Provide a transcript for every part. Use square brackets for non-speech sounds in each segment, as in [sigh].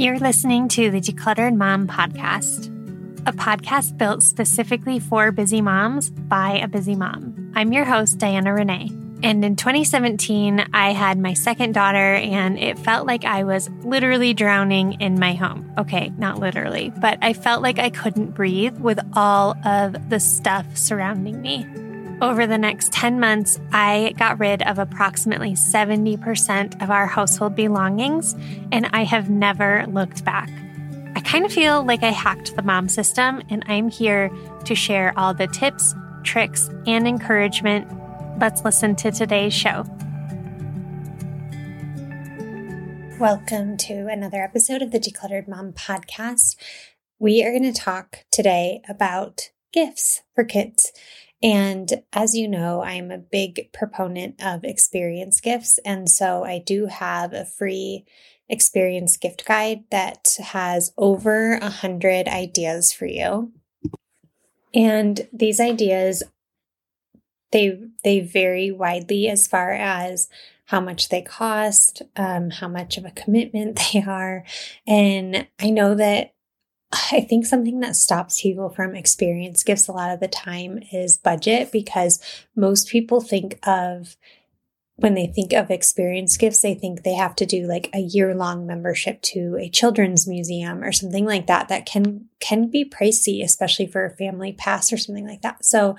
You're listening to the Decluttered Mom Podcast, a podcast built specifically for busy moms by a busy mom. I'm your host, Diana Rene. And in 2017, I had my second daughter, and it felt like I was literally drowning in my home. Okay, not literally, but I felt like I couldn't breathe with all of the stuff surrounding me. Over the next 10 months, I got rid of approximately 70% of our household belongings, and I have never looked back. I kind of feel like I hacked the mom system, and I'm here to share all the tips, tricks, and encouragement. Let's listen to today's show. Welcome to another episode of the Decluttered Mom podcast. We are going to talk today about gifts for kids. And as you know, I'm a big proponent of experience gifts. And so I do have a free experience gift guide that has over a hundred ideas for you. And these ideas, they, they vary widely as far as how much they cost, um, how much of a commitment [laughs] they are. And I know that [sighs] I think something that stops people from experience gifts a lot of the time is budget because most people think of when they think of experience gifts, they think they have to do like a year long membership to a children's museum or something like that. That can can be pricey, especially for a family pass or something like that. So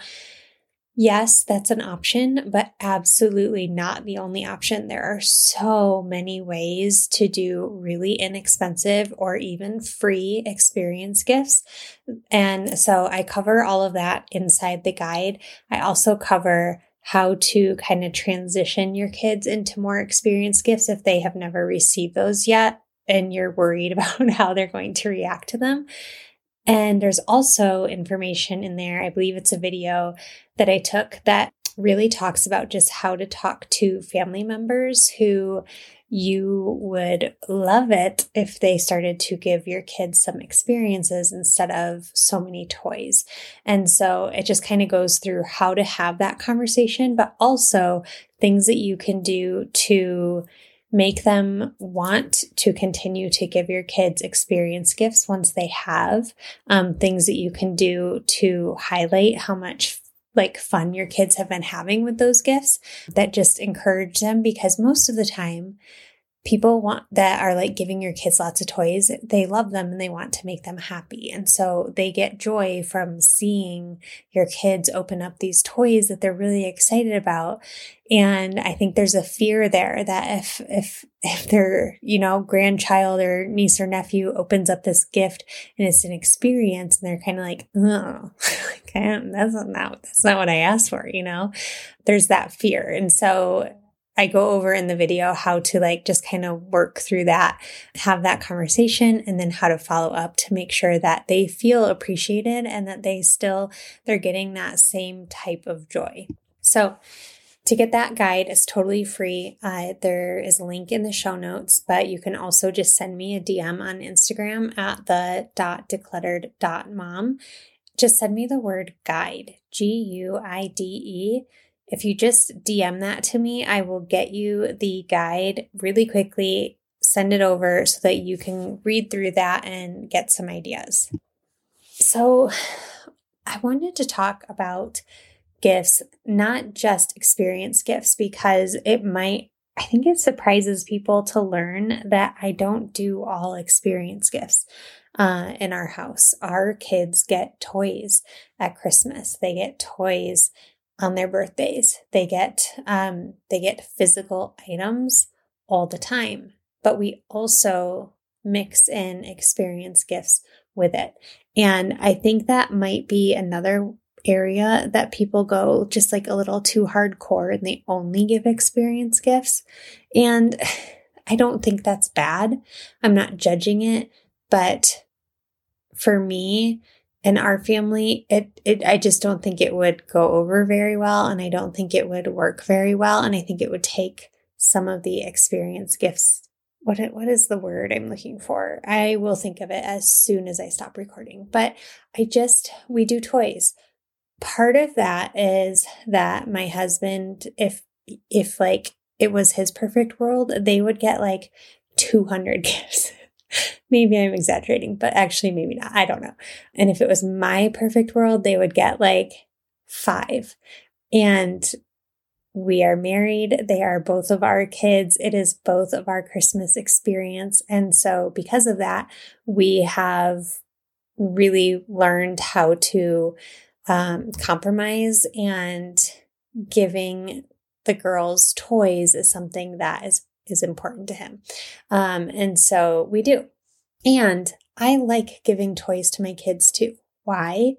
Yes, that's an option, but absolutely not the only option. There are so many ways to do really inexpensive or even free experience gifts. And so I cover all of that inside the guide. I also cover how to kind of transition your kids into more experience gifts if they have never received those yet and you're worried [laughs] about how they're going to react to them. And there's also information in there. I believe it's a video that I took that really talks about just how to talk to family members who you would love it if they started to give your kids some experiences instead of so many toys. And so it just kind of goes through how to have that conversation, but also things that you can do to make them want to continue to give your kids experience gifts once they have um, things that you can do to highlight how much like fun your kids have been having with those gifts that just encourage them because most of the time people want that are like giving your kids lots of toys they love them and they want to make them happy. And so they get joy from seeing your kids open up these toys that they're really excited about. And i think there's a fear there that if if if their you know grandchild or niece or nephew opens up this gift and it's an experience and they're kind of like oh [laughs] that's not that's not what i asked for you know? There's that fear. And so I go over in the video how to like just kind of work through that, have that conversation, and then how to follow up to make sure that they feel appreciated and that they still they're getting that same type of joy. So to get that guide, it's totally free. Uh, there is a link in the show notes, but you can also just send me a DM on Instagram at the dot decluttered dot mom. Just send me the word guide, G U I D E if you just DM that to me, I will get you the guide really quickly, send it over so that you can read through that and get some ideas. So, I wanted to talk about gifts, not just experience gifts, because it might, I think it surprises people to learn that I don't do all experience gifts. Uh, in our house, our kids get toys at Christmas. They get toys on their birthdays. They get um, they get physical items all the time, but we also mix in experience gifts with it. And I think that might be another area that people go just like a little too hardcore and they only give experience gifts. And [sighs] I don't think that's bad. I'm not judging it, but for me, in our family, it, it, I just don't think it would go over very well. And I don't think it would work very well. And I think it would take some of the experience gifts. What, what is the word I'm looking for? I will think of it as soon as I stop recording. But I just, we do toys. Part of that is that my husband, if, if like it was his perfect world, they would get like 200 [laughs] gifts maybe I'm exaggerating, but actually, maybe not. I don't know. And if it was my perfect world, they would get like five. And we are married. They are both of our kids. It is both of our Christmas experience. And so, because of that, we have really learned how to um, compromise and giving the girls toys is something that is is important to him. Um, and so we do. And I like giving toys to my kids too. Why?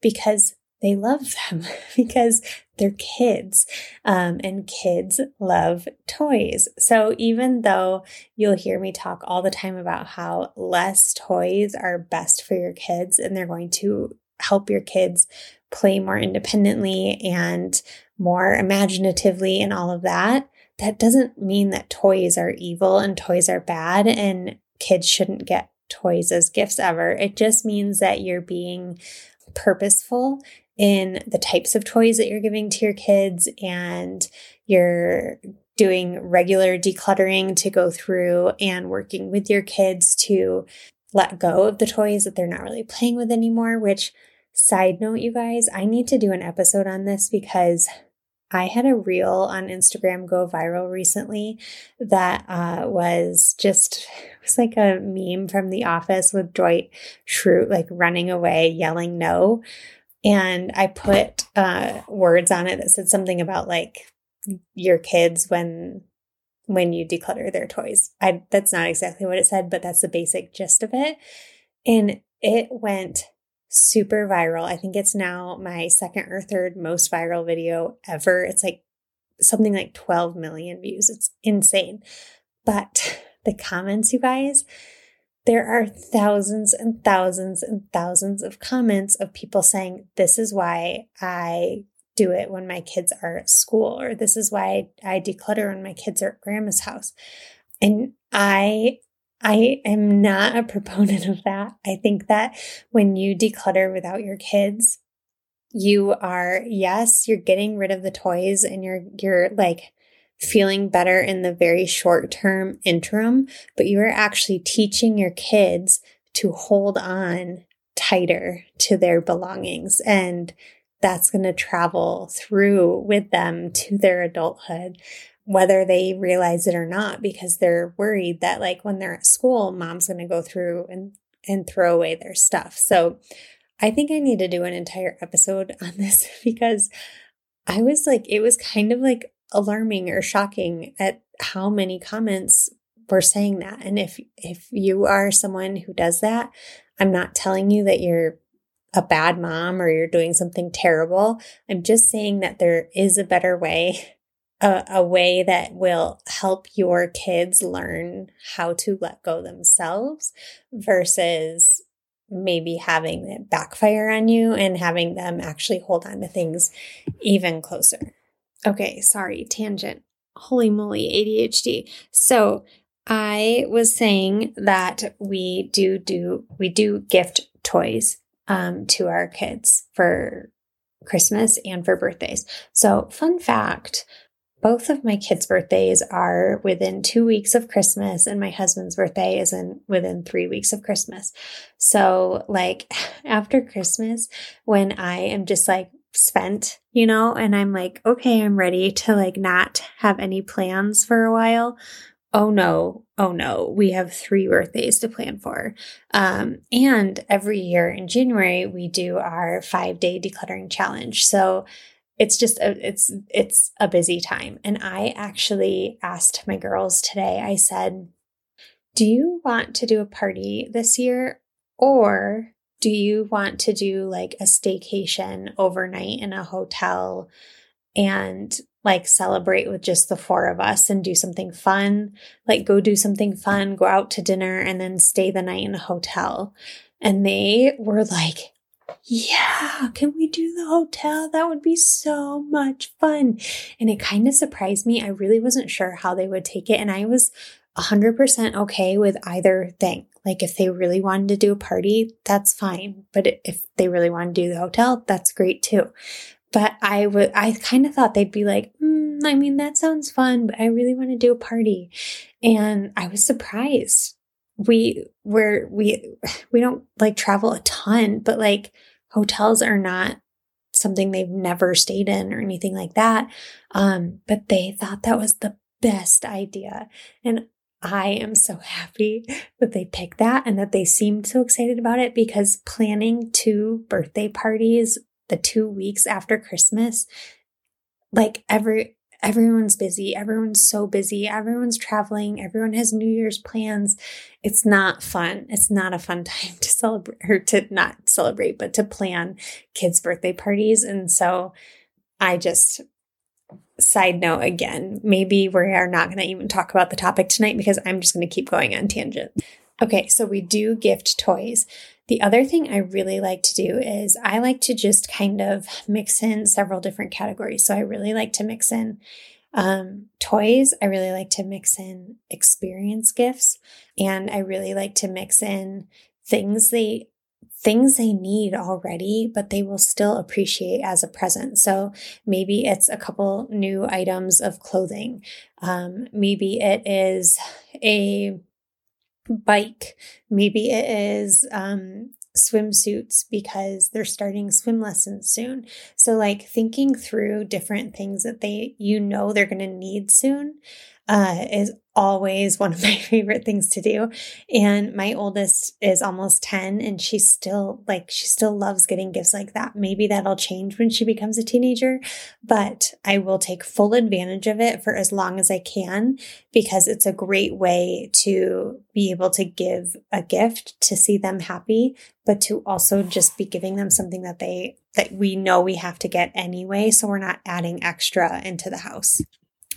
Because they love them [laughs] because they're kids um, and kids love toys. So even though you'll hear me talk all the time about how less toys are best for your kids and they're going to help your kids play more independently and more imaginatively and all of that, that doesn't mean that toys are evil and toys are bad and kids shouldn't get toys as gifts ever. It just means that you're being purposeful in the types of toys that you're giving to your kids and you're doing regular decluttering to go through and working with your kids to let go of the toys that they're not really playing with anymore. Which, side note, you guys, I need to do an episode on this because I had a reel on Instagram go viral recently that uh, was just was like a meme from The Office with Dwight Schrute like running away, yelling no, and I put uh, words on it that said something about like your kids when when you declutter their toys. I that's not exactly what it said, but that's the basic gist of it, and it went super viral. I think it's now my second or third most viral video ever. It's like something like 12 million views. It's insane. But the comments, you guys, there are thousands and thousands and thousands of comments of people saying, This is why I do it when my kids are at school, or this is why I declutter when my kids are at grandma's house. And I I am not a [laughs] proponent of that. I think that when you declutter without your kids, you are yes, you're getting rid of the toys and you're you're like feeling better in the very short term interim, but you are actually teaching your kids to hold on tighter to their belongings and that's going to travel through with them to their adulthood whether they realize it or not because they're worried that like when they're at school mom's going to go through and and throw away their stuff. So i think i need to do an entire episode on this [laughs] because i was like it was kind of like alarming or shocking at how many comments were saying that and if if you are someone who does that i'm not telling you that you're a bad mom or you're doing something terrible i'm just saying that there is a better way [laughs] a, a way that will help your kids learn how to let go themselves versus maybe having it backfire on you and having them actually hold on to things even closer. Okay, sorry, tangent. Holy moly, ADHD. So, I was saying that we do do we do gift toys um, to our kids for Christmas and for birthdays. So, fun fact both of my kids' birthdays are within two weeks of Christmas, and my husband's birthday is in within three weeks of Christmas. So, like [laughs] after Christmas, when I am just like spent, you know, and I'm like, okay, I'm ready to like not have any plans for a while. Oh no, oh no, we have three birthdays to plan for. Um, and every year in January, we do our five day decluttering challenge. So it's just a, it's it's a busy time and i actually asked my girls today i said do you want to do a party this year or do you want to do like a staycation overnight in a hotel and like celebrate with just the four of us and do something fun like go do something fun go out to dinner and then stay the night in a hotel and they were like yeah, can we do the hotel? That would be so much fun. And it kind of surprised me. I really wasn't sure how they would take it. And I was 100% okay with either thing. Like if they really wanted to do a party, that's fine. But if they really want to do the hotel, that's great too. But I would, I kind of thought they'd be like, mm, I mean, that sounds fun, but I really want to do a party. And I was surprised we we're we [sighs] we don't like travel a ton, but like hotels are not something they've never stayed in or anything like that. Um, but they thought that was the best idea. And I am so happy that they picked that and that they seemed so excited about it because planning two birthday parties the two weeks after Christmas, like every everyone's busy, everyone's so busy, everyone's traveling, everyone has New Year's plans. It's not fun. It's not a fun [laughs] time to celebrate or to not celebrate, but to plan kids' birthday parties. And so I just side note again, maybe we are not going to even talk about the topic tonight because I'm just going to keep going on tangent. Okay, so we do gift toys. The other thing I really like to do is I like to just kind of mix in several different categories. So I really like to mix in um, toys. I really like to mix in experience gifts, and I really like to mix in things they things they need already, but they will still appreciate as a present. So maybe it's a couple new items of clothing. Um, maybe it is a bike. Maybe it is um, swimsuits because they're starting swim lessons soon. So, like thinking through different things that they, you know, they're going to need soon uh, is always one of [laughs] my favorite things to do. And my oldest is almost 10 and she still like, she still loves getting gifts like that. Maybe that'll change when she becomes a teenager, but I will take full advantage of it for as long as I can because it's a great way to be able to give a gift to see them happy, but to also just be giving them something that they, that we know we have to get anyway. So we're not adding extra into the house.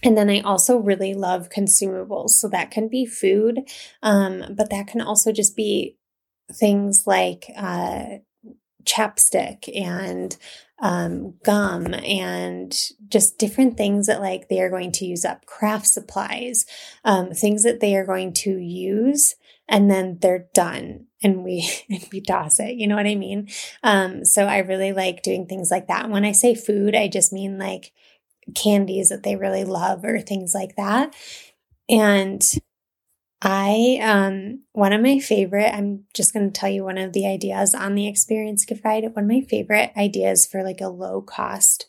And then I also really love consumables. So that can be food, um, but that can also just be things like uh, chapstick and um, gum and just different things that like they are going to use up, craft supplies, um, things that they are going to use and then they're done and we [laughs] and we toss it you know what i mean um so i really like doing things like that when i say food i just mean like candies that they really love or things like that. And I, um, one of my favorite, I'm just going to tell you one of the ideas on the experience gift guide. One of my favorite ideas for like a low cost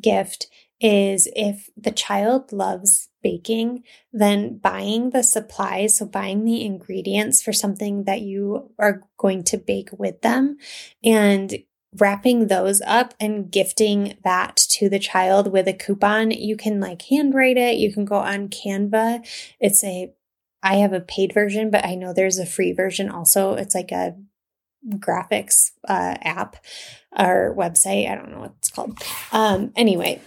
gift is if the child loves baking, then buying the supplies, so buying the ingredients for something that you are going to bake with them and wrapping those up and gifting that to the child with a coupon. You can like handwrite it. You can go on Canva. It's a, I have a paid version, but I know there's a free version also. It's like a graphics uh, app or website. I don't know what it's called. Um, anyway,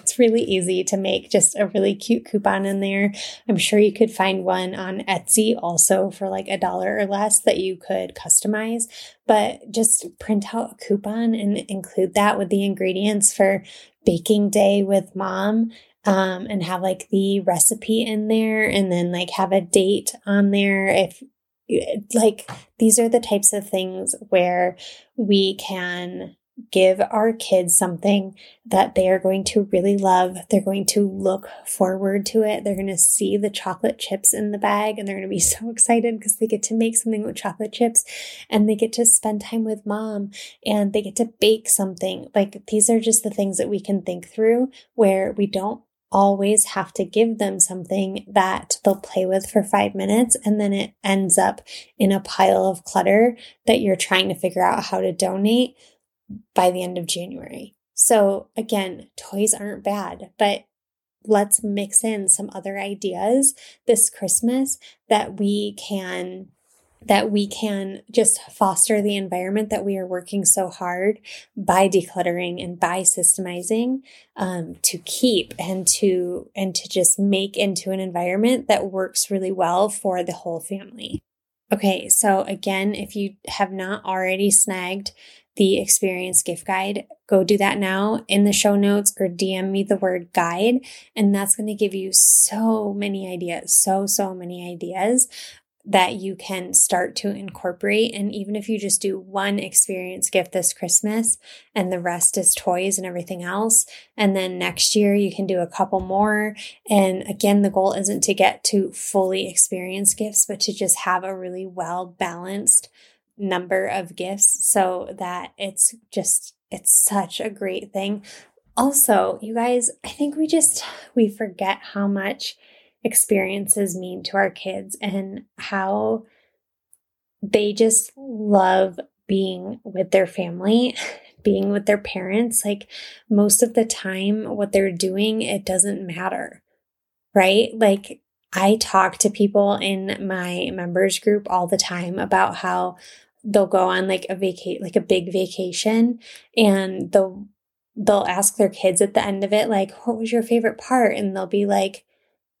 it's really easy to make just a really cute coupon in there. I'm sure you could find one on Etsy also for like a dollar or less that you could customize, but just print out a coupon and include that with the ingredients for baking day with mom um, and have like the recipe in there and then like have a date on there if like these are the types of things where we can give our kids something that they are going to really love. They're going to look forward to it. They're going to see the chocolate chips in the bag and they're going to be [laughs] so excited because they get to make something with chocolate chips and they get to spend time with mom and they get to bake something. Like these are just the things that we can think through where we don't always have to give them something that they'll play with for five minutes and then it ends up in a pile of clutter that you're trying to figure out how to donate by the end of January. So again, toys aren't bad, but let's mix in some other ideas this Christmas that we can that we can just foster the environment that we are working so hard by decluttering and by systemizing um, to keep and to and to just make into an environment that works really well for the whole family okay so again if you have not already snagged the experience gift guide, go do that now in the show notes or DM me the word guide. And that's going to give you so many ideas, so, so many ideas that you can start to incorporate. And even if you just do one experience gift this Christmas and the rest is toys and everything else, and then next year you can do a couple more. And again, the goal isn't to get to fully experience gifts, but to just have a really well balanced number of gifts so that it's just, it's such a great thing. Also, you guys, I think we just, we forget how much experiences mean to our kids and how they just love being with their family, being with their parents. Like most of the time, what they're doing, it doesn't matter, right? Like I talk to people in my members group all the time about how they'll go on like a vacate, like a big vacation and they'll, they'll ask their kids at the end of it, like, what was your favorite part? And they'll be like,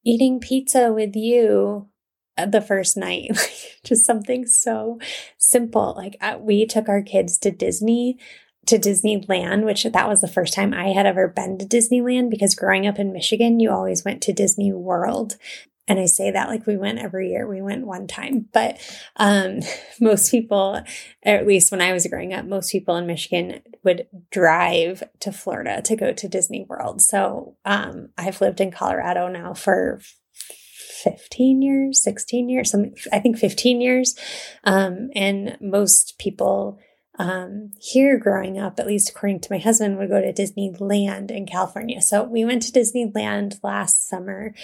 eating pizza with you the first night. [laughs] Just something so simple. Like uh, we took our kids to Disney to Disneyland, which that was the first time I had ever been to Disneyland because growing up in Michigan, you always went to Disney World. And I say that like we went every year. We went one time, but um, [laughs] most people, at least when I was growing up, most people in Michigan would drive to Florida to go to Disney World. So um, I've lived in Colorado now for 15 years, 16 years, something, I think 15 years. Um, and most people um, here growing up, at least according to my husband, would go to Disneyland in California. So we went to Disneyland last summer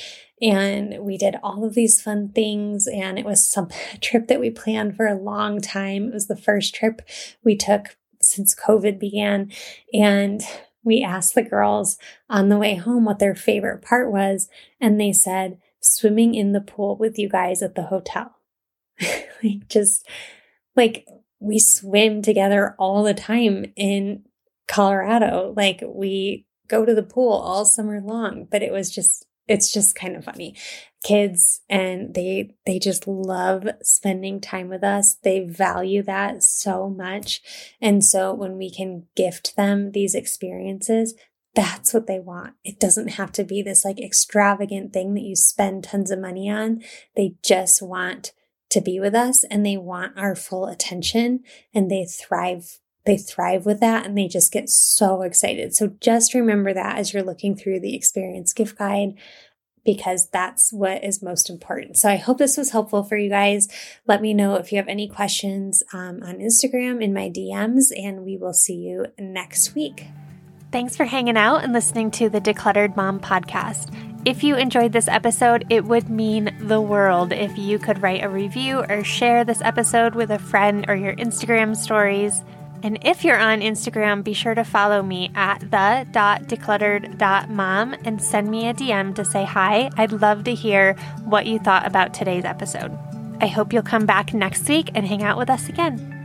and we did all of these fun things. And it was some [laughs] trip that we planned for a long time. It was the first trip we took since COVID began. And we asked the girls on the way home what their favorite part was. And they said, swimming in the pool with you guys at the hotel. [laughs] like, just like we swim together all the time in Colorado. Like we go to the pool all summer long, but it was just it's just kind of funny. Kids and they they just love spending time with us. They value that so much. And so when we can gift them these experiences, that's what they want. It doesn't have to be this like extravagant thing that you spend tons of money on. They just want to be with us and they want our full attention and they thrive they thrive with that and they just get so excited. So just remember that as you're looking through the experience gift guide because that's what is most important. So I hope this was helpful for you guys. Let me know if you have any questions um, on Instagram in my DMs, and we will see you next week. Thanks for hanging out and listening to the Decluttered Mom podcast. If you enjoyed this episode, it would mean the world if you could write a review or share this episode with a friend or your Instagram stories. And if you're on Instagram, be sure to follow me at the.decluttered.mom and send me a DM to say hi. I'd love to hear what you thought about today's episode. I hope you'll come back next week and hang out with us again.